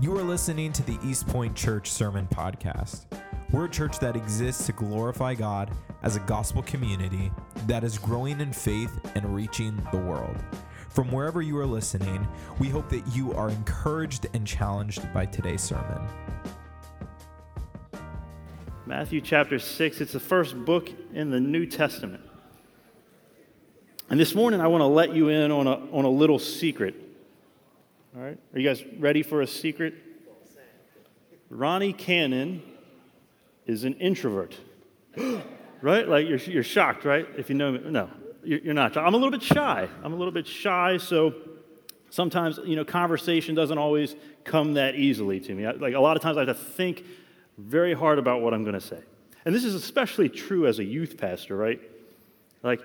You are listening to the East Point Church Sermon Podcast. We're a church that exists to glorify God as a gospel community that is growing in faith and reaching the world. From wherever you are listening, we hope that you are encouraged and challenged by today's sermon. Matthew chapter 6, it's the first book in the New Testament. And this morning, I want to let you in on a, on a little secret. All right? Are you guys ready for a secret? Ronnie Cannon is an introvert. right? Like, you're, you're shocked, right? If you know me. No, you're not. I'm a little bit shy. I'm a little bit shy, so sometimes, you know, conversation doesn't always come that easily to me. Like, a lot of times I have to think very hard about what I'm going to say. And this is especially true as a youth pastor, right? Like,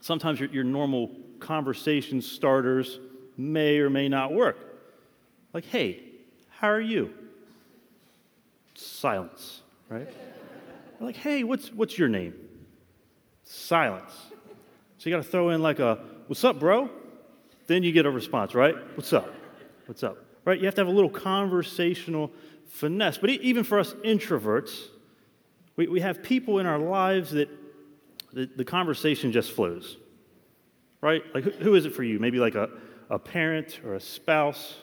sometimes your, your normal conversation starters may or may not work. Like, hey, how are you? Silence, right? like, hey, what's, what's your name? Silence. So you got to throw in like a, what's up, bro? Then you get a response, right? What's up? What's up? Right? You have to have a little conversational finesse. But even for us introverts, we, we have people in our lives that the, the conversation just flows. Right? Like, who, who is it for you? Maybe like a, a parent or a spouse,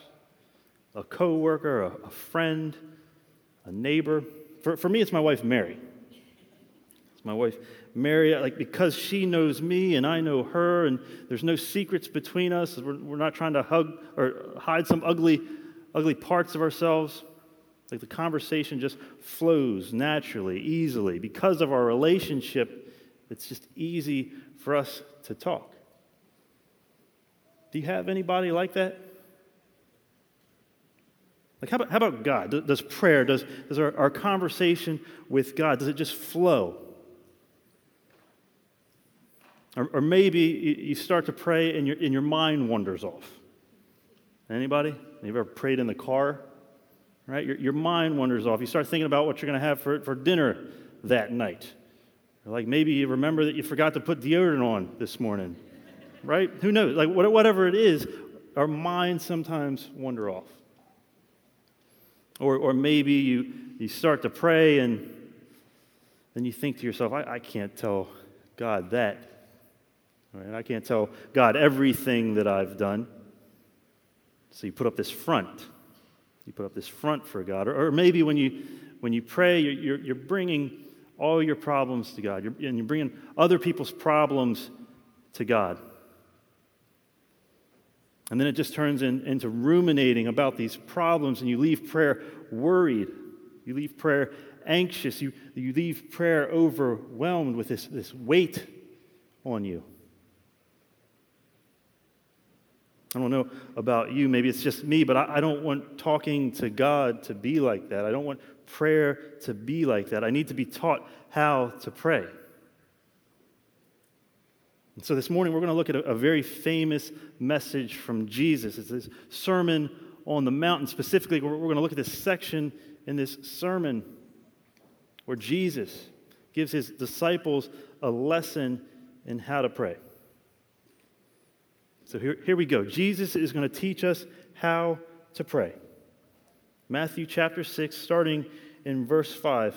a coworker, a, a friend, a neighbor. For, for me, it's my wife, Mary. It's my wife, Mary, like because she knows me and I know her, and there's no secrets between us. We're, we're not trying to hug or hide some ugly, ugly parts of ourselves. Like the conversation just flows naturally, easily. Because of our relationship, it's just easy for us to talk. Do you have anybody like that? Like, how about, how about God? Does prayer, does, does our, our conversation with God, does it just flow? Or, or maybe you start to pray and your, and your mind wanders off. Anybody? You ever prayed in the car? Right? Your, your mind wanders off. You start thinking about what you're going to have for, for dinner that night. Or like maybe you remember that you forgot to put deodorant on this morning right? Who knows? Like, whatever it is, our minds sometimes wander off. Or, or maybe you, you start to pray and then you think to yourself, I, I can't tell God that. Right? I can't tell God everything that I've done. So you put up this front. You put up this front for God. Or, or maybe when you, when you pray, you're, you're, you're bringing all your problems to God, you're, and you're bringing other people's problems to God. And then it just turns in, into ruminating about these problems, and you leave prayer worried. You leave prayer anxious. You, you leave prayer overwhelmed with this, this weight on you. I don't know about you, maybe it's just me, but I, I don't want talking to God to be like that. I don't want prayer to be like that. I need to be taught how to pray. And so this morning we're going to look at a, a very famous message from Jesus. It's this Sermon on the Mountain. Specifically, we're, we're going to look at this section in this sermon where Jesus gives his disciples a lesson in how to pray. So here, here we go. Jesus is going to teach us how to pray. Matthew chapter 6, starting in verse 5.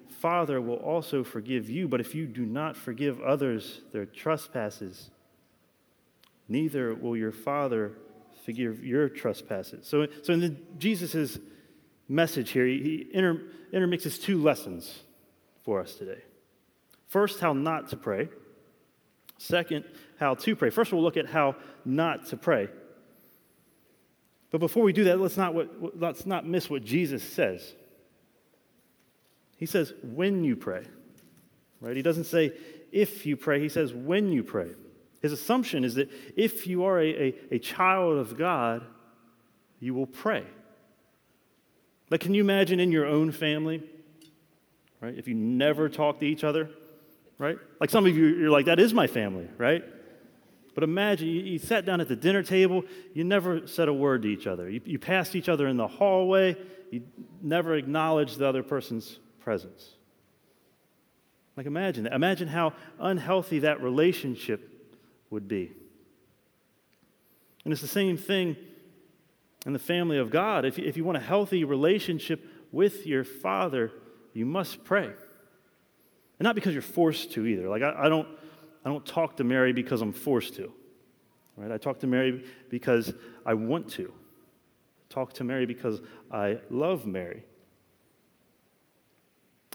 Father will also forgive you. But if you do not forgive others their trespasses, neither will your Father forgive your trespasses. So, so in Jesus' message here, he, he inter, intermixes two lessons for us today. First, how not to pray. Second, how to pray. First, we'll look at how not to pray. But before we do that, let's not, what, let's not miss what Jesus says. He says, when you pray, right? He doesn't say if you pray, he says when you pray. His assumption is that if you are a, a, a child of God, you will pray. Like, can you imagine in your own family, right? If you never talk to each other, right? Like some of you, you're like, that is my family, right? But imagine you, you sat down at the dinner table, you never said a word to each other. You, you passed each other in the hallway, you never acknowledged the other person's presence. Like, imagine that. Imagine how unhealthy that relationship would be. And it's the same thing in the family of God. If you, if you want a healthy relationship with your Father, you must pray. And not because you're forced to either. Like, I, I don't, I don't talk to Mary because I'm forced to. Right? I talk to Mary because I want to. I talk to Mary because I love Mary.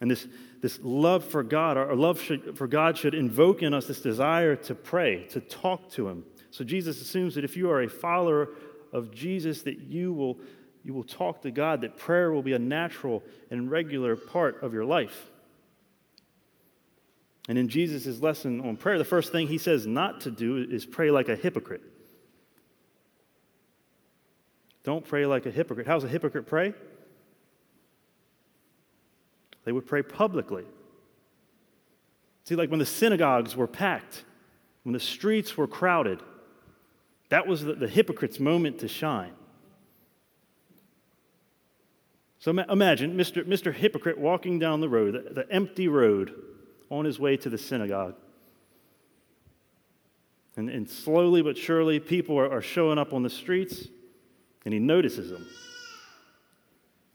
And this, this love for God, our love should, for God should invoke in us this desire to pray, to talk to Him. So Jesus assumes that if you are a follower of Jesus, that you will, you will talk to God, that prayer will be a natural and regular part of your life. And in Jesus' lesson on prayer, the first thing he says not to do is pray like a hypocrite. Don't pray like a hypocrite. How's a hypocrite pray? They would pray publicly. See, like when the synagogues were packed, when the streets were crowded, that was the, the hypocrite's moment to shine. So imagine Mr. Mr. Hypocrite walking down the road, the, the empty road, on his way to the synagogue. And, and slowly but surely, people are, are showing up on the streets, and he notices them.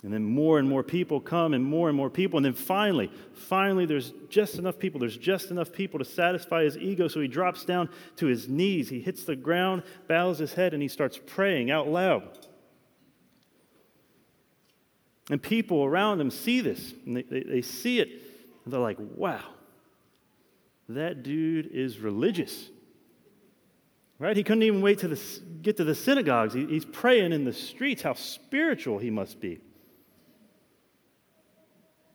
And then more and more people come, and more and more people. And then finally, finally, there's just enough people. There's just enough people to satisfy his ego. So he drops down to his knees. He hits the ground, bows his head, and he starts praying out loud. And people around him see this, and they, they, they see it, and they're like, wow, that dude is religious. Right? He couldn't even wait to the, get to the synagogues. He, he's praying in the streets. How spiritual he must be.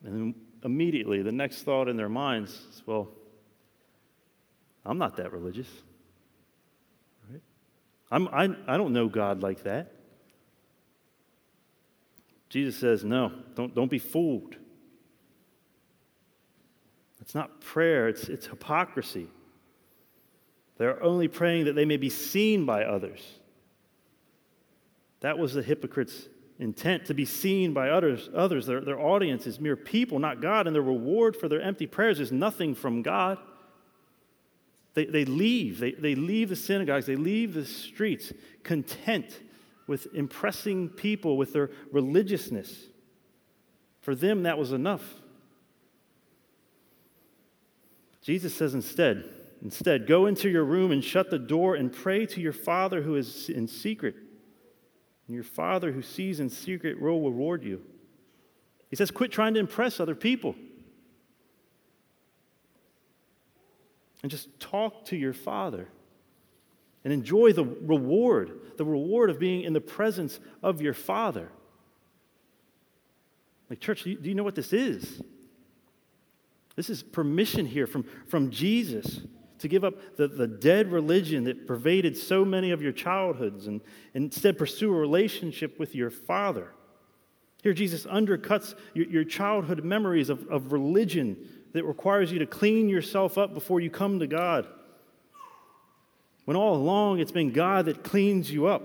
And immediately, the next thought in their minds is, well, I'm not that religious. Right? I'm, I, I don't know God like that. Jesus says, no, don't, don't be fooled. It's not prayer, it's, it's hypocrisy. They're only praying that they may be seen by others. That was the hypocrite's intent to be seen by others. others. Their, their audience is mere people, not God, and their reward for their empty prayers is nothing from God. They, they leave. They, they leave the synagogues, they leave the streets content with impressing people with their religiousness. For them, that was enough. Jesus says instead, instead, go into your room and shut the door and pray to your Father who is in secret and your Father who sees in secret will reward you. He says, quit trying to impress other people. And just talk to your Father and enjoy the reward, the reward of being in the presence of your Father. Like, church, do you know what this is? This is permission here from, from Jesus to give up the, the dead religion that pervaded so many of your childhoods and, and instead pursue a relationship with your Father. Here, Jesus undercuts your, your childhood memories of, of religion that requires you to clean yourself up before you come to God. When all along it's been God that cleans you up.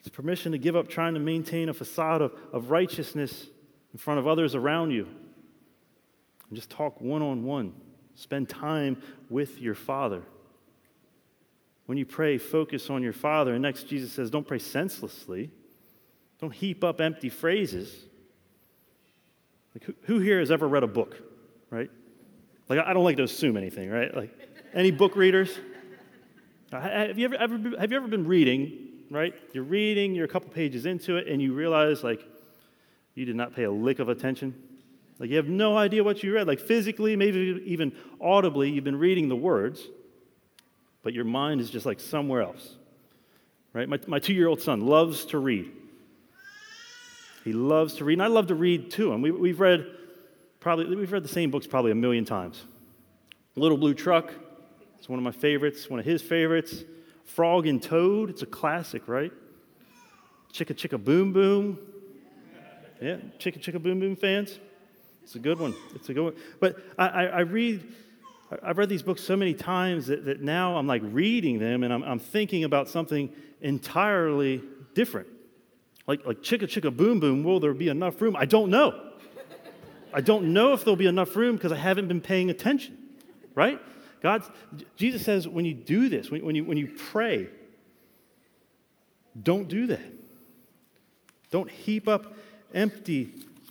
It's permission to give up trying to maintain a facade of, of righteousness in front of others around you and just talk one on one. Spend time with your Father. When you pray, focus on your Father. And next, Jesus says, don't pray senselessly. Don't heap up empty phrases. Like, who, who here has ever read a book, right? Like, I don't like to assume anything, right? Like, any book readers? Uh, have you ever, ever, have you ever been reading, right? You're reading, you're a couple pages into it, and you realize, like, you did not pay a lick of attention? Like, you have no idea what you read. Like, physically, maybe even audibly, you've been reading the words, but your mind is just like somewhere else, right? My, my two year old son loves to read. He loves to read, and I love to read too. And we, we've read probably, we've read the same books probably a million times. Little Blue Truck, it's one of my favorites, one of his favorites. Frog and Toad, it's a classic, right? Chicka Chicka Boom Boom. Yeah, Chicka Chicka Boom Boom fans? It's a good one. It's a good one. But I, I, I read, I've read these books so many times that, that now I'm like reading them and I'm, I'm thinking about something entirely different. Like, like Chicka Chicka Boom Boom, will there be enough room? I don't know. I don't know if there'll be enough room because I haven't been paying attention, right? God, Jesus says when you do this, when, when, you, when you pray, don't do that. Don't heap up empty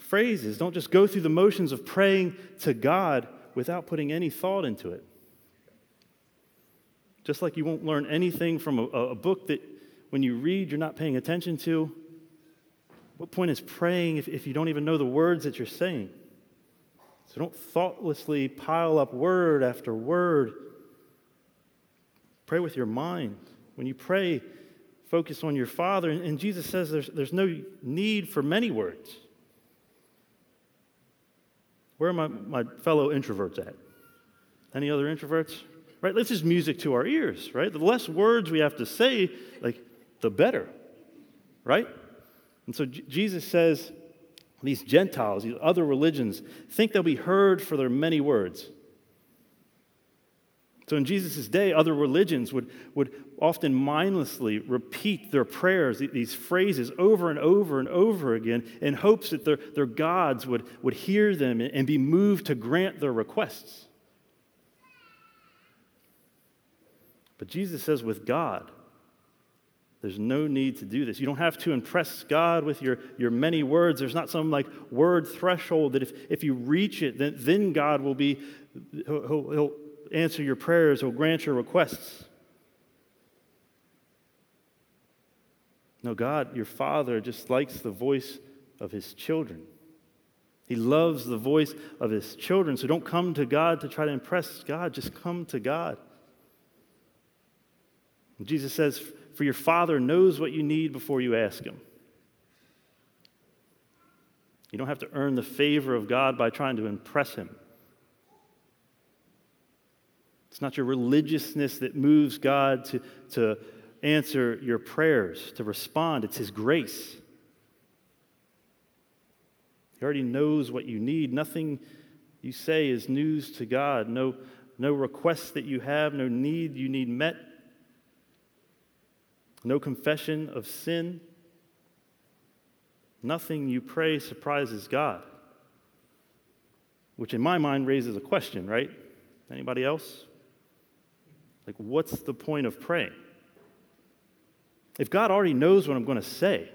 phrases. Don't just go through the motions of praying to God without putting any thought into it. Just like you won't learn anything from a, a book that when you read you're not paying attention to. What point is praying if, if you don't even know the words that you're saying? So don't thoughtlessly pile up word after word. Pray with your mind. When you pray, focus on your Father. And Jesus says there's, there's no need for many words. Where are my, my fellow introverts at? Any other introverts? Right? This is music to our ears, right? The less words we have to say, like, the better, right? And so J- Jesus says, these Gentiles, these other religions, think they'll be heard for their many words. So in Jesus' day, other religions would, would often mindlessly repeat their prayers, these phrases, over and over and over again, in hopes that their, their gods would, would hear them and be moved to grant their requests. But Jesus says, with God, there's no need to do this. You don't have to impress God with your, your many words. There's not some like word threshold that if, if you reach it, then, then God will be, he'll, he'll answer your prayers, he'll grant your requests. No, God, your Father, just likes the voice of his children. He loves the voice of his children. So don't come to God to try to impress God, just come to God. Jesus says, For your Father knows what you need before you ask him. You don't have to earn the favor of God by trying to impress him. It's not your religiousness that moves God to, to answer your prayers, to respond. It's His grace. He already knows what you need. Nothing you say is news to God. No, no request that you have, no need you need met, no confession of sin. Nothing you pray surprises God. Which in my mind raises a question, right? Anybody else? Like, what's the point of praying? If God already knows what I'm going to say,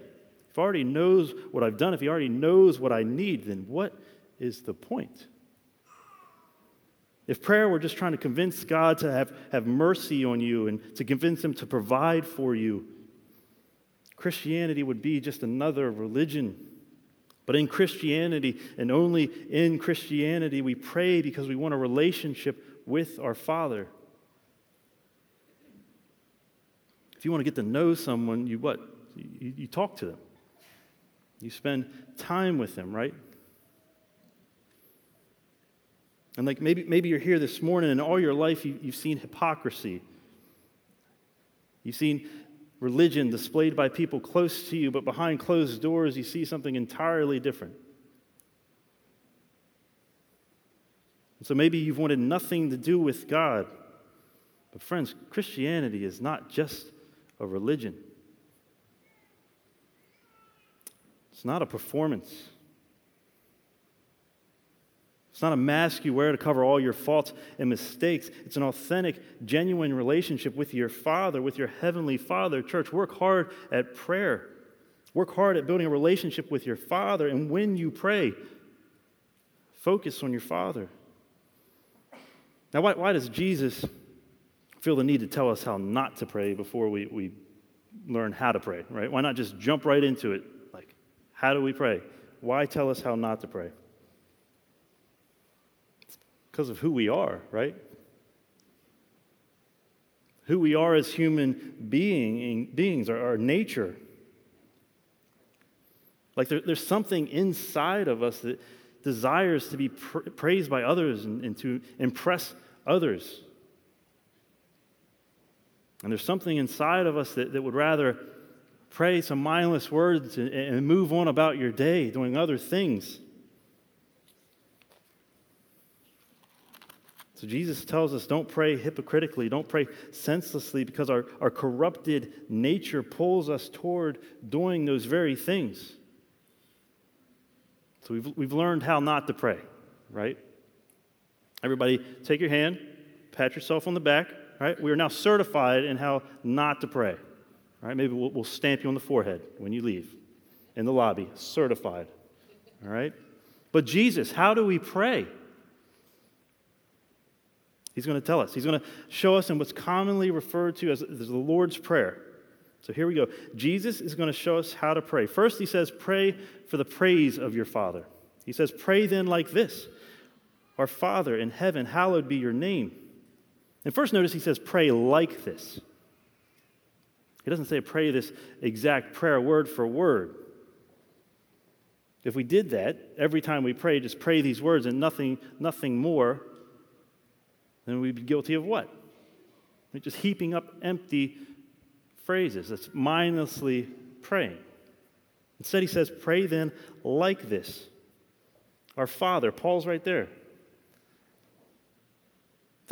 if He already knows what I've done, if He already knows what I need, then what is the point? If prayer were just trying to convince God to have, have mercy on you and to convince Him to provide for you, Christianity would be just another religion. But in Christianity, and only in Christianity, we pray because we want a relationship with our Father. If you want to get to know someone, you what? You, you talk to them. You spend time with them, right? And like maybe, maybe you're here this morning and all your life you, you've seen hypocrisy. You've seen religion displayed by people close to you, but behind closed doors you see something entirely different. And so maybe you've wanted nothing to do with God. But friends, Christianity is not just a religion. It's not a performance. It's not a mask you wear to cover all your faults and mistakes. It's an authentic, genuine relationship with your Father, with your Heavenly Father. Church, work hard at prayer. Work hard at building a relationship with your Father. And when you pray, focus on your Father. Now, why, why does Jesus feel the need to tell us how not to pray before we, we learn how to pray, right? Why not just jump right into it? Like, how do we pray? Why tell us how not to pray? Because of who we are, right? Who we are as human being, beings, our, our nature. Like there, there's something inside of us that desires to be pr- praised by others and, and to impress others. And there's something inside of us that, that would rather pray some mindless words and, and move on about your day doing other things. So Jesus tells us don't pray hypocritically, don't pray senselessly, because our, our corrupted nature pulls us toward doing those very things. So we've, we've learned how not to pray, right? Everybody, take your hand, pat yourself on the back, right? We are now certified in how not to pray, right? Maybe we'll, we'll stamp you on the forehead when you leave in the lobby, certified, all right? But Jesus, how do we pray? He's going to tell us. He's going to show us in what's commonly referred to as the Lord's Prayer. So here we go. Jesus is going to show us how to pray. First, he says, Pray for the praise of your Father. He says, Pray then like this Our Father in heaven, hallowed be your name. And first, notice he says, Pray like this. He doesn't say pray this exact prayer word for word. If we did that every time we pray, just pray these words and nothing, nothing more, then we'd be guilty of what? Just heaping up empty phrases. That's mindlessly praying. Instead, he says, Pray then like this. Our Father, Paul's right there.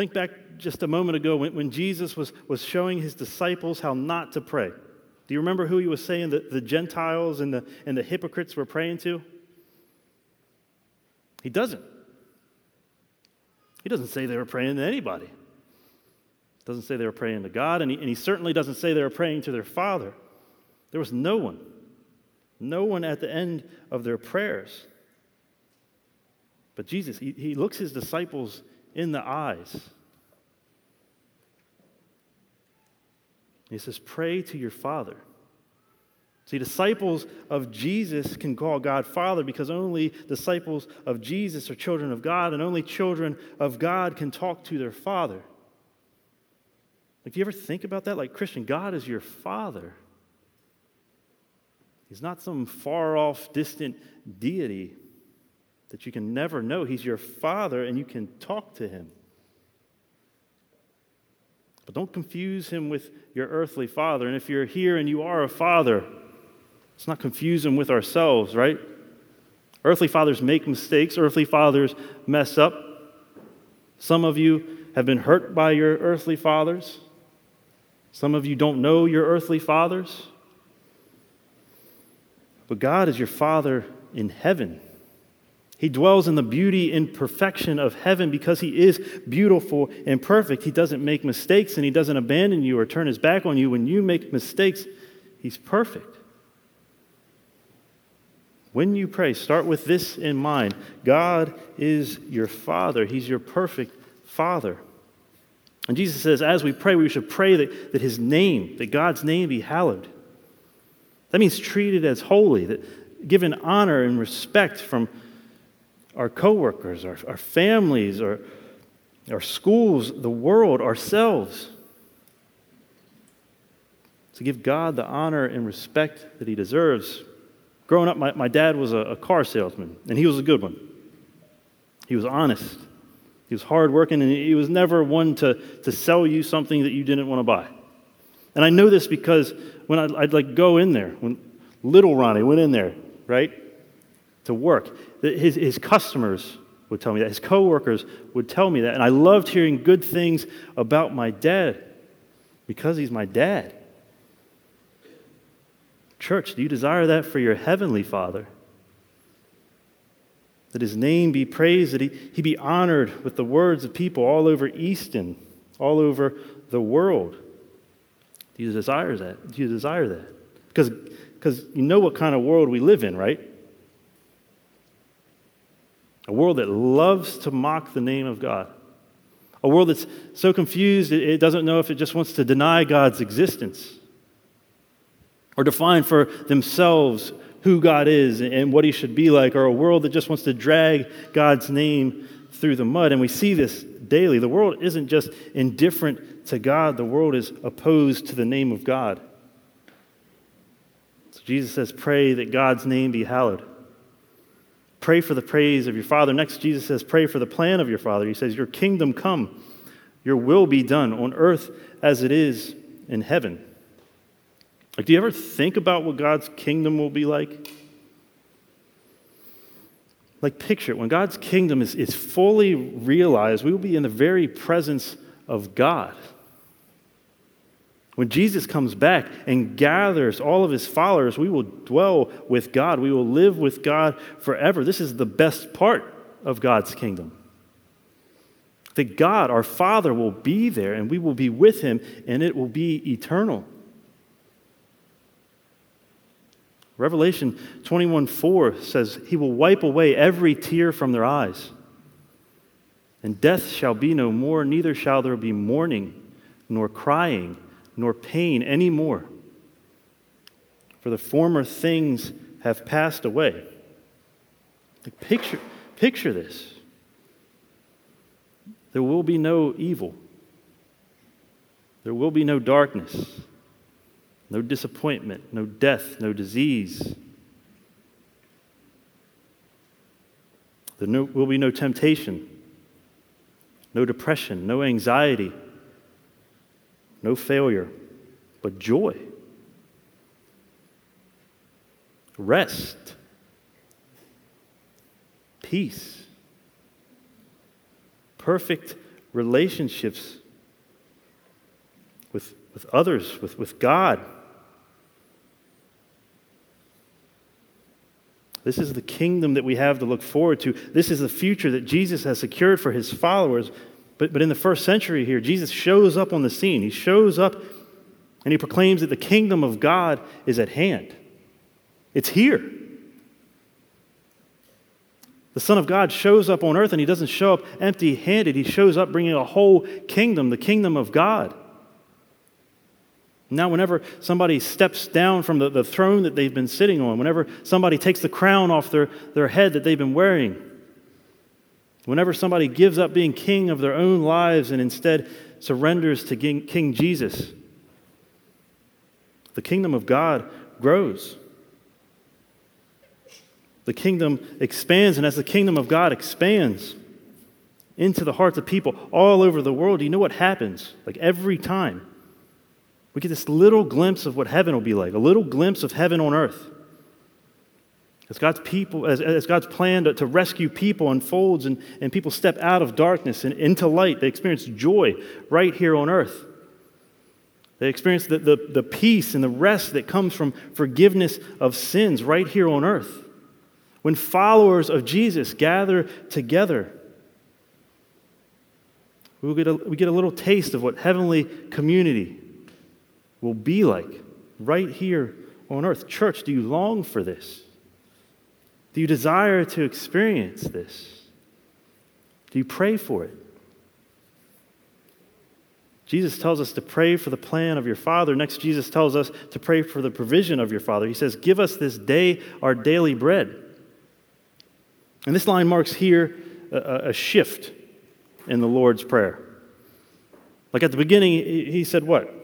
Think back just a moment ago when, when Jesus was, was showing his disciples how not to pray. Do you remember who he was saying that the Gentiles and the, and the hypocrites were praying to? He doesn't. He doesn't say they were praying to anybody. Doesn't say they were praying to God, and he, and he certainly doesn't say they were praying to their Father. There was no one, no one at the end of their prayers. But Jesus, he, he looks his disciples in the eyes. He says, Pray to your Father. See, disciples of Jesus can call God Father because only disciples of Jesus are children of God, and only children of God can talk to their Father. Do you ever think about that? Like, Christian, God is your Father. He's not some far off, distant deity that you can never know. He's your Father, and you can talk to Him. But don't confuse Him with your earthly Father. And if you're here and you are a Father, let's not confuse Him with ourselves, right? Earthly fathers make mistakes, earthly fathers mess up. Some of you have been hurt by your earthly fathers. Some of you don't know your earthly fathers. But God is your Father in heaven. He dwells in the beauty and perfection of heaven because He is beautiful and perfect. He doesn't make mistakes and He doesn't abandon you or turn His back on you. When you make mistakes, He's perfect. When you pray, start with this in mind God is your Father, He's your perfect Father. And Jesus says, as we pray, we should pray that, that His name, that God's name be hallowed. That means treated as holy, that given honor and respect from our coworkers, our, our families, our, our schools, the world, ourselves. To give God the honor and respect that He deserves. Growing up, my, my dad was a, a car salesman, and he was a good one. He was honest. He was hardworking, and he was never one to, to sell you something that you didn't want to buy. And I know this because when I'd, I'd like go in there, when little Ronnie went in there, right, to work, his, his customers would tell me that. His coworkers would tell me that. And I loved hearing good things about my dad because he's my dad. Church, do you desire that for your heavenly Father? that his name be praised, that he, he be honored with the words of people all over Easton, all over the world. Do you desire that? Do you desire that? Because, because you know what kind of world we live in, right? A world that loves to mock the name of God. A world that's so confused it doesn't know if it just wants to deny God's existence or define for themselves who God is and what he should be like, or a world that just wants to drag God's name through the mud. And we see this daily. The world isn't just indifferent to God, the world is opposed to the name of God. So Jesus says, Pray that God's name be hallowed. Pray for the praise of your Father. Next, Jesus says, Pray for the plan of your Father. He says, Your kingdom come, your will be done on earth as it is in heaven. Like, do you ever think about what God's kingdom will be like? Like, picture it. When God's kingdom is, is fully realized, we will be in the very presence of God. When Jesus comes back and gathers all of his followers, we will dwell with God. We will live with God forever. This is the best part of God's kingdom. That God, our Father, will be there and we will be with him and it will be eternal. Revelation 21 4 says, He will wipe away every tear from their eyes. And death shall be no more, neither shall there be mourning, nor crying, nor pain any more. For the former things have passed away. Like picture, picture this. There will be no evil. There will be no darkness no disappointment, no death, no disease. There will be no temptation, no depression, no anxiety, no failure, but joy, rest, peace, perfect relationships with, with others, with, with God. This is the kingdom that we have to look forward to. This is the future that Jesus has secured for his followers. But, but in the first century here, Jesus shows up on the scene. He shows up and he proclaims that the kingdom of God is at hand. It's here. The Son of God shows up on earth and he doesn't show up empty handed. He shows up bringing a whole kingdom, the kingdom of God. Now, whenever somebody steps down from the, the throne that they've been sitting on, whenever somebody takes the crown off their, their head that they've been wearing, whenever somebody gives up being king of their own lives and instead surrenders to King, Jesus, the kingdom of God grows. The kingdom expands, and as the kingdom of God expands into the hearts of people all over the world, you know what happens? Like every time we get this little glimpse of what heaven will be like, a little glimpse of heaven on earth. As God's people, as, as God's plan to, to rescue people unfolds and, and people step out of darkness and into light, they experience joy right here on earth. They experience the, the, the peace and the rest that comes from forgiveness of sins right here on earth. When followers of Jesus gather together, we get, a, we get a little taste of what heavenly community will be like right here on earth. Church, do you long for this? Do you desire to experience this? Do you pray for it? Jesus tells us to pray for the plan of your Father. Next, Jesus tells us to pray for the provision of your Father. He says, Give us this day our daily bread. And this line marks here a, a shift in the Lord's Prayer. Like at the beginning, he said, What?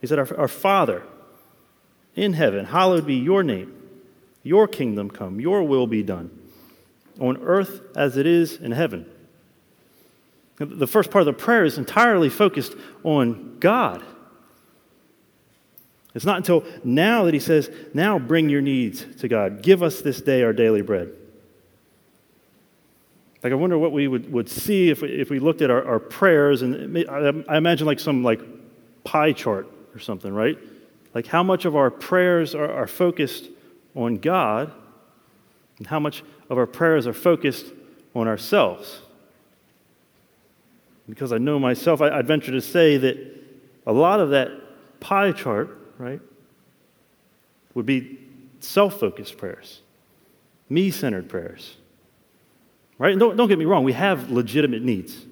He said, Our, our Father in heaven, hallowed be your name. Your kingdom come, your will be done, on earth as it is in heaven. The first part of the prayer is entirely focused on God. It's not until now that he says, Now bring your needs to God. Give us this day our daily bread. Like, I wonder what we would, would see if we, if we looked at our, our prayers, and I imagine like some like pie chart or something, right? Like how much of our prayers are, are focused on God and how much of our prayers are focused on ourselves. Because I know myself, I, I'd venture to say that a lot of that pie chart, right, would be self focused prayers, me centered prayers. Right? And don't, don't get me wrong, we have legitimate needs.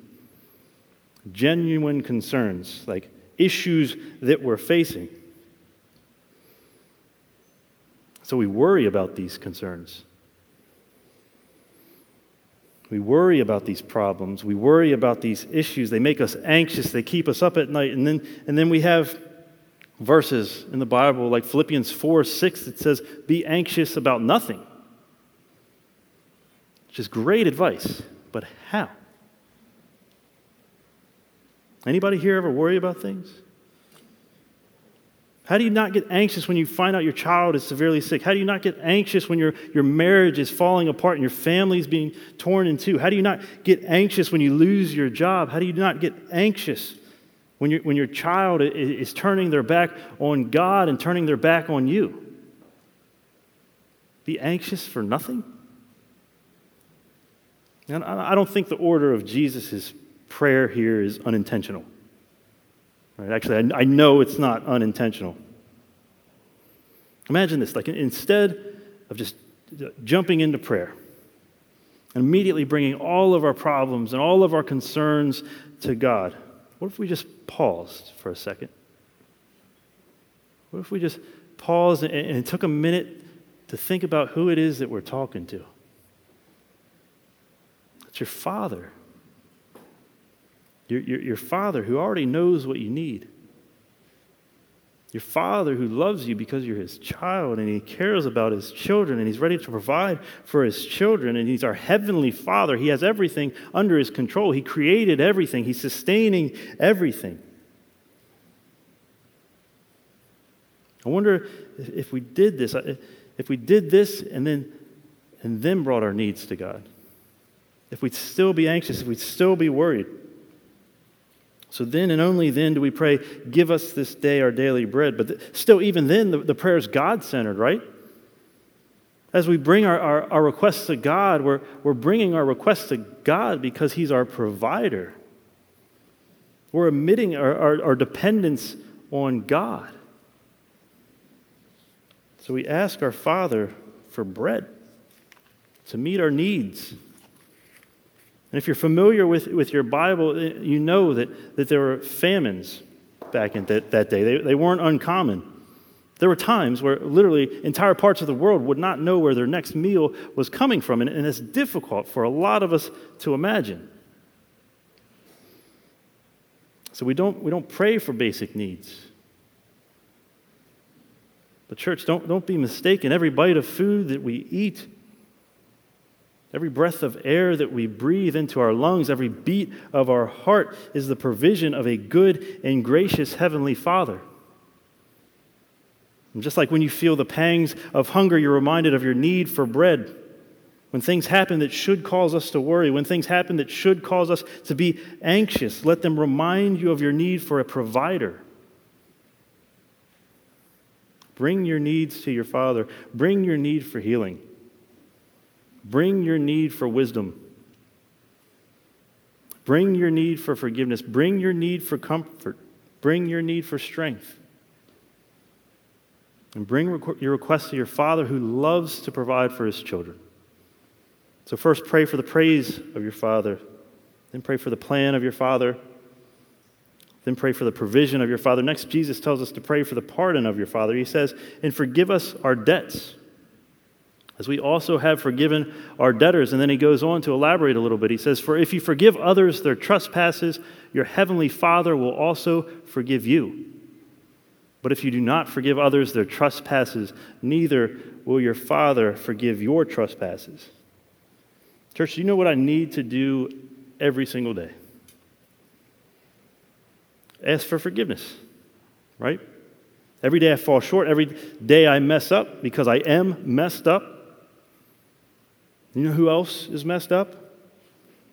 genuine concerns, like issues that we're facing. So we worry about these concerns. We worry about these problems. We worry about these issues. They make us anxious. They keep us up at night. And then, and then we have verses in the Bible like Philippians 4 6 that says, Be anxious about nothing. Which is great advice. But how? Anybody here ever worry about things? How do you not get anxious when you find out your child is severely sick? How do you not get anxious when your, your marriage is falling apart and your family is being torn in two? How do you not get anxious when you lose your job? How do you not get anxious when, you when your child is, is turning their back on God and turning their back on you? Be anxious for nothing? And I don't think the order of Jesus' prayer here is unintentional. Right? Actually, I, I know it's not unintentional. Imagine this like instead of just jumping into prayer and immediately bringing all of our problems and all of our concerns to God, what if we just paused for a second? What if we just paused and, and took a minute to think about who it is that we're talking to? It's your Father. Your, your, your Father who already knows what you need. Your Father who loves you because you're His child and He cares about His children and He's ready to provide for His children and He's our Heavenly Father. He has everything under His control. He created everything, He's sustaining everything. I wonder if we did this, if we did this and then, and then brought our needs to God, if we'd still be anxious, if we'd still be worried. So then and only then do we pray, Give us this day our daily bread. But th- still, even then, the, the prayer is God centered, right? As we bring our, our, our, requests to God, we're, we're bringing our requests to God because He's our provider. We're admitting our, our, our dependence on God. So we ask our Father for bread to meet our needs and if you're familiar with, with your Bible, eh, you know that, that there were famines back in that, that day. They, they weren't uncommon. There were times where literally entire parts of the world would not know where their next meal was coming from, and, and it's difficult for a lot of us to imagine. So we don't, we don't pray for basic needs. But, church, don't, don't be mistaken. Every bite of food that we eat Every breath of air that we breathe into our lungs, every beat of our heart is the provision of a good and gracious Heavenly Father. And just like when you feel the pangs of hunger, you're reminded of your need for bread. When things happen that should cause us to worry, when things happen that should cause us to be anxious, let them remind you of your need for a provider. Bring your needs to your Father, bring your need for healing. Bring your need for wisdom. Bring your need for forgiveness. Bring your need for comfort. Bring your need for strength. And bring your request to your Father who loves to provide for his children. So, first, pray for the praise of your Father. Then, pray for the plan of your Father. Then, pray for the provision of your Father. Next, Jesus tells us to pray for the pardon of your Father. He says, And forgive us our debts as we also have forgiven our debtors. And then he goes on to elaborate a little bit. He says, For if you forgive others their trespasses, your heavenly Father will also forgive you. But if you do not forgive others their trespasses, neither will your Father forgive your trespasses. Church, you know what I need to do every single day? Ask for forgiveness, right? Every day I fall short. Every day I mess up because I am messed up. You know who else is messed up?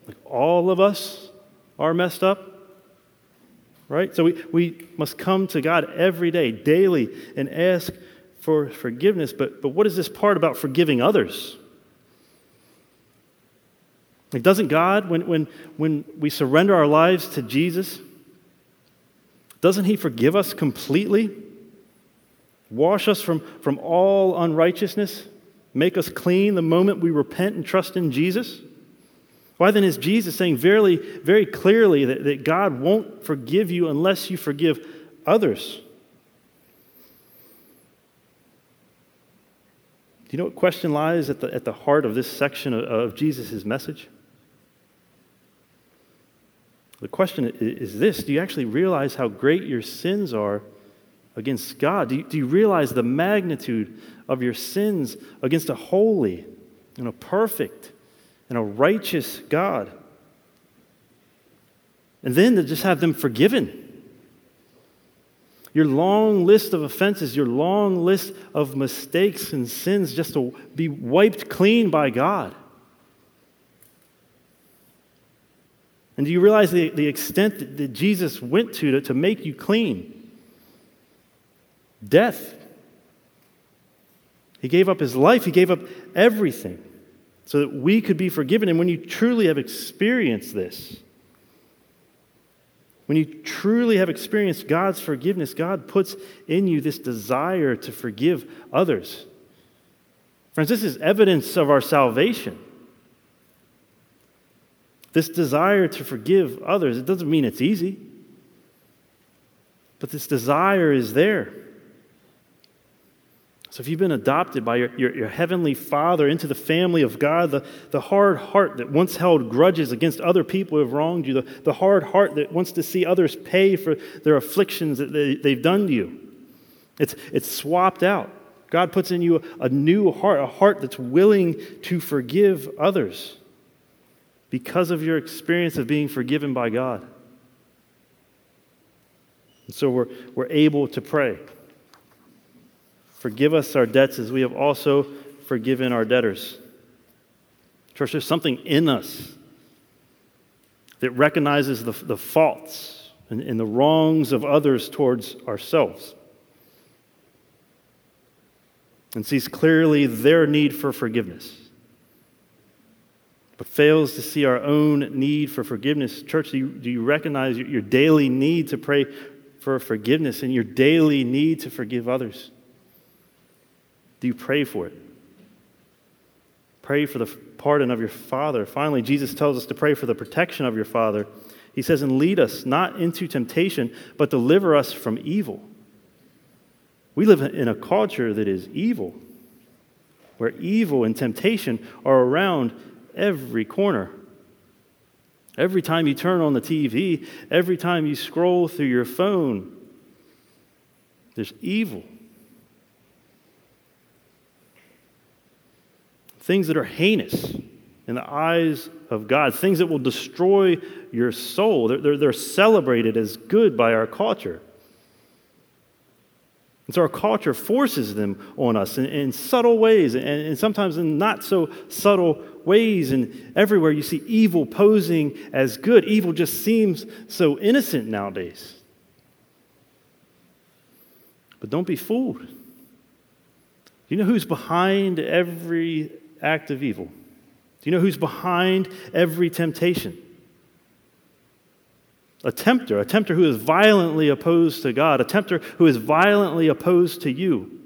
Like all of us are messed up. Right? So we, we must come to God every day, daily, and ask for forgiveness. But, but what is this part about forgiving others? Like, doesn't God, when, when, when we surrender our lives to Jesus, doesn't He forgive us completely? Wash us from, from all unrighteousness? Make us clean the moment we repent and trust in Jesus? Why then is Jesus saying very, very clearly that, that God won't forgive you unless you forgive others? Do you know what question lies at the, at the heart of this section of, of Jesus' message? The question is this Do you actually realize how great your sins are against God? Do you, do you realize the magnitude of your sins against a holy and a perfect and a righteous God? And then to just have them forgiven. Your long list of offenses, your long list of mistakes and sins just to be wiped clean by God. And do you realize the, the extent that, that Jesus went to, to to make you clean? Death. He gave up his life, he gave up everything so that we could be forgiven. And when you truly have experienced this, when you truly have experienced God's forgiveness, God puts in you this desire to forgive others. Friends, this is evidence of our salvation. This desire to forgive others, it doesn't mean it's easy, but this desire is there. So, if you've been adopted by your, your, your, heavenly Father into the family of God, the, the hard heart that once held grudges against other people who have wronged you, the, the hard heart that wants to see others pay for their afflictions that they, they've done to you, it's, it's swapped out. God puts in you a, a new heart, a heart that's willing to forgive others because of your experience of being forgiven by God. And so we're, we're able to pray. Forgive us our debts as we have also forgiven our debtors. Church, there's something in us that recognizes the, the faults and, and the wrongs of others towards ourselves and sees clearly their need for forgiveness but fails to see our own need for forgiveness. Church, do you, do you recognize your, your daily need to pray for forgiveness and your daily need to forgive others? Do you pray for it? Pray for the pardon of your Father. Finally, Jesus tells us to pray for the protection of your Father. He says, And lead us not into temptation, but deliver us from evil. We live in a culture that is evil, where evil and temptation are around every corner. Every time you turn on the TV, every time you scroll through your phone, there's evil. Things that are heinous in the eyes of God, things that will destroy your soul. They're, they're, they're celebrated as good by our culture. And so our culture forces them on us in, in subtle ways and, and, sometimes in not so subtle ways. And everywhere you see evil posing as good. Evil just seems so innocent nowadays. But don't be fooled. You know who's behind every act of evil? Do you know who's behind every temptation? a tempter, a tempter who is violently opposed to God, a tempter who is violently opposed to you,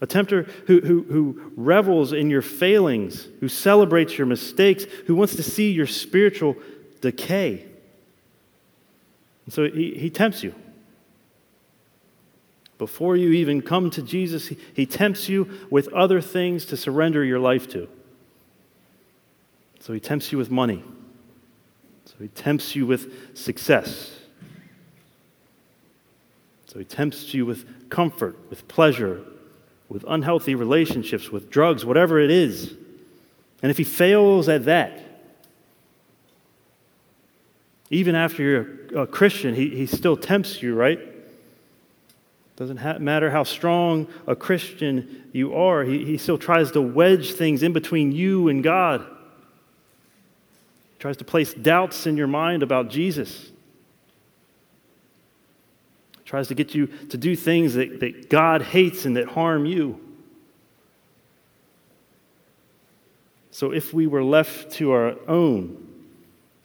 a tempter who, who, who revels in your failings, who celebrates your mistakes, who wants to see your spiritual decay. And so he, he tempts you. Before you even come to Jesus, he, he tempts you with other things to surrender your life to. So he tempts you with money. So he tempts you with success. So he tempts you with comfort, with pleasure, with unhealthy relationships, with drugs, whatever it is. And if he fails at that, even after you're a Christian, he, he still tempts you, right? Doesn't ha- matter how strong a Christian you are, he, he still tries to wedge things in between you and God He tries to place doubts in your mind about Jesus. He Tries to get you to do things that, that God hates and that harm you. So if we were left to our own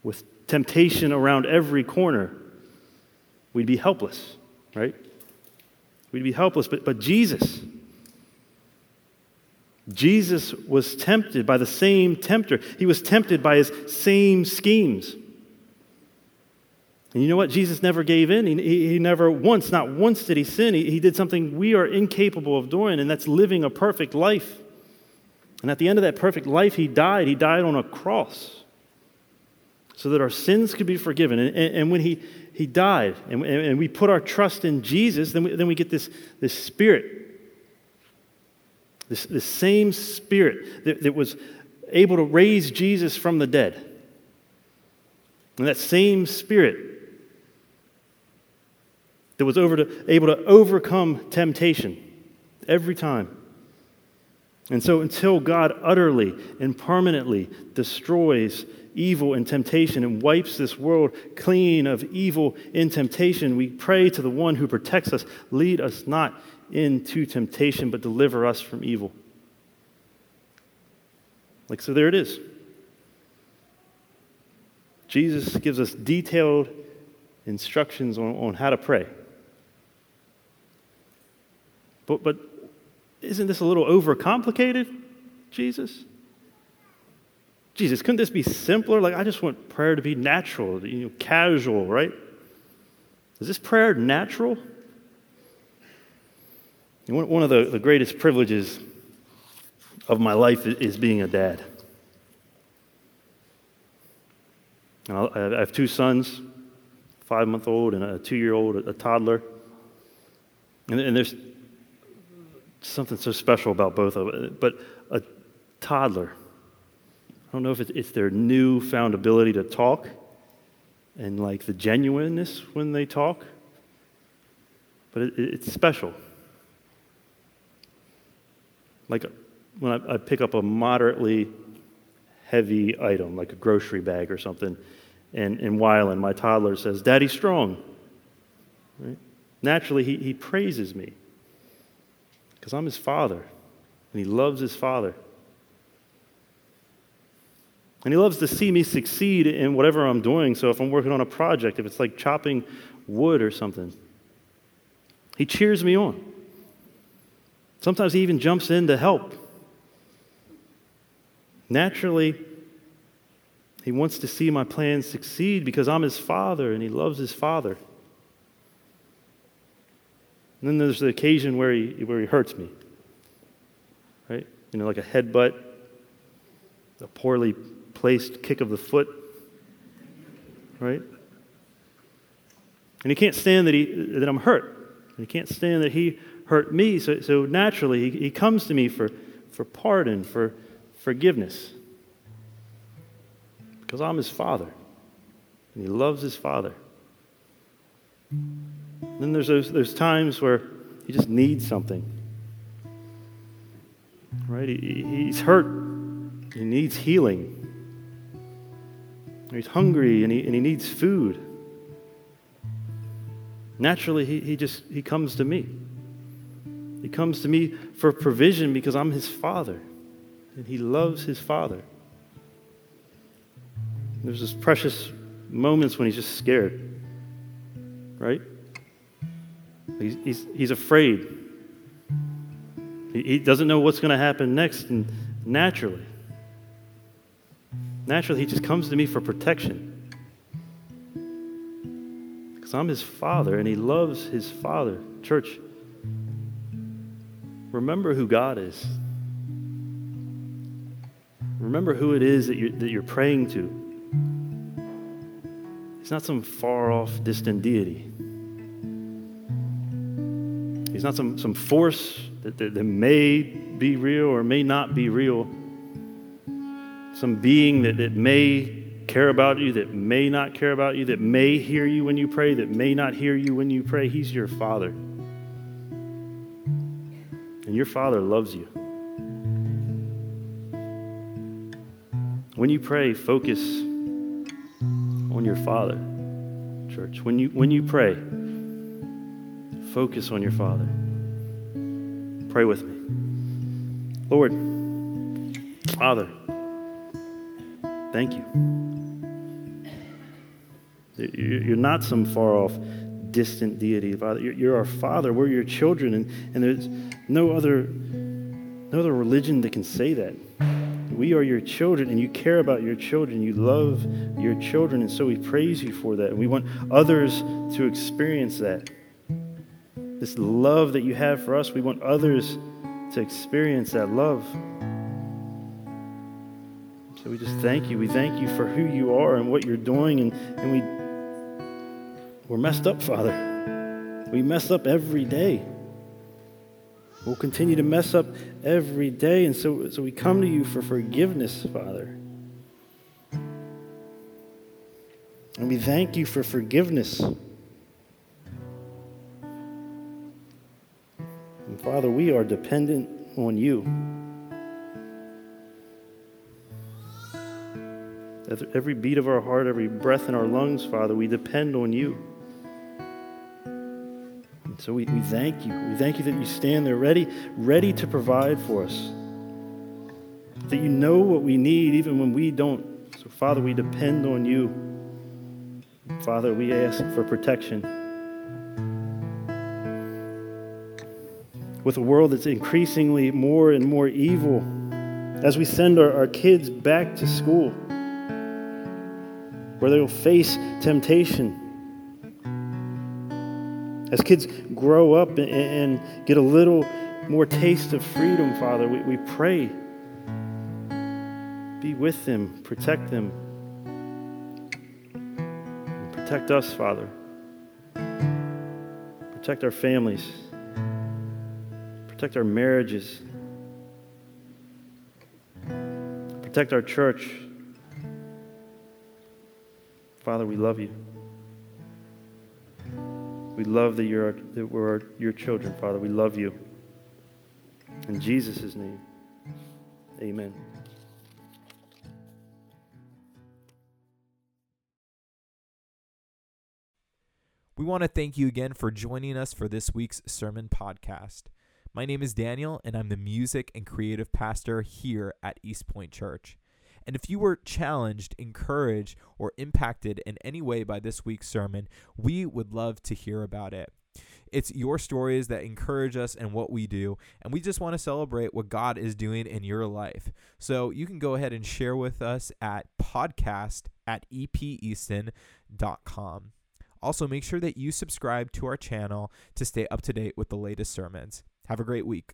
with temptation around every corner, we'd be helpless, right? We'd be helpless. But, but Jesus, Jesus was tempted by the same tempter, he was tempted by his same schemes. And you know what? Jesus never gave in. He, he, never once, not once did he sin. He, he did something we are incapable of doing, and that's living a perfect life. And at the end of that perfect life, he died. He died on a cross so that our sins could be forgiven. And, and, and when he, he died and, and we put our trust in Jesus, then we, then we get this, this spirit this, this same spirit that, that was able to raise Jesus from the dead. And that same spirit that was to, able to overcome temptation every time. And so, until God utterly and permanently destroys evil and temptation and wipes this world clean of evil and temptation, we pray to the one who protects us lead us not into temptation, but deliver us from evil. Like, so there it is. Jesus gives us detailed instructions on, on how to pray. But, but isn't this a little overcomplicated, Jesus? Jesus, couldn't this be simpler? Like, I just want prayer to be natural, you know, casual, right? Is this prayer natural? One of the, the greatest privileges of my life is being a dad. I have two sons, five month old and a two year old, a toddler. And there's something so special about both of them. But a toddler, I don't know if it's their newfound ability to talk and like the genuineness when they talk, but it's special. Like when I, pick up a moderately heavy item, like a grocery bag or something, and, and Wylan, my toddler, says, Daddy's strong. Right? Naturally, he, he praises me because I'm his father, and he loves his father. And he loves to see me succeed in whatever I'm doing. So if I'm working on a project, if it's like chopping wood or something, he cheers me on. Sometimes he even jumps in to help. Naturally, he wants to see my plans succeed because I'm his father and he loves his father. And then there's the occasion where he, where he hurts me, right? You know, like a headbutt, a poorly placed kick of the foot, right? And he can't stand that, he, that I'm hurt. And he can't stand that he hurt me. So, so naturally, he, he comes to me for, for pardon, for forgiveness. Because I'm his father. And he loves his father. Then there's those, those times where he just needs something. Right? He, he's hurt. He needs healing. He's hungry and he, and he needs food. Naturally, he, he just he comes to me. He comes to me for provision because I'm his father, and he loves his father. There's this precious moments when he's just scared, right? He's, he's, he's afraid. He, he doesn't know what's going to happen next, and naturally, naturally, he just comes to me for protection. Because I'm his father, and he loves his father. Church, remember who God is. Remember who it is that you're, that you're praying to. He's not some far off, distant deity. He's not some, some force that, that, that may be real or may not be real. Some being that, that may care about you, that may not care about you, that may hear you when you pray, that may not hear you when you pray. He's your Father. And your Father loves you. When you pray, focus on your Father, church. When you, when you pray, focus on your Father. Pray with me. Lord, Father, thank you. You're not some far off, distant deity, Father. You're our Father. We're your children, and, and there's no other No other religion that can say that. We are your children, and you care about your children. You love your children, and so we praise you for that. And we want others to experience that. This love that you have for us, we want others to experience that love. So we just thank you. We thank you for who you are and what you're doing, and, and we, we're messed up, Father. We mess up every day. We'll continue to mess up every day. And so, so we come to you for forgiveness, Father. And we thank you for forgiveness. And Father, we are dependent on you. Every beat of our heart, every breath in our lungs, Father, we depend on you. So we, we thank you. We thank you that you stand there ready, ready to provide for us. That you know what we need even when we don't. So, Father, we depend on you. Father, we ask for protection. With a world that's increasingly more and more evil, as we send our, our kids back to school, where they will face temptation as kids grow up and, get a little more taste of freedom, Father, we, we pray. Be with them, protect them. Protect us, Father. Protect our families. Protect our marriages. Protect our church. Father, we love you. We love that, you're, that we're your children, Father. We love you. In Jesus' name, amen. We want to thank you again for joining us for this week's sermon podcast. My name is Daniel, and I'm the music and creative pastor here at East Point Church. And if you were challenged, encouraged, or impacted in any way by this week's sermon, we would love to hear about it. It's your stories that encourage us and what we do, and we just want to celebrate what God is doing in your life. So you can go ahead and share with us at podcast at epeaston.com. Also, make sure that you subscribe to our channel to stay up to date with the latest sermons. Have a great week.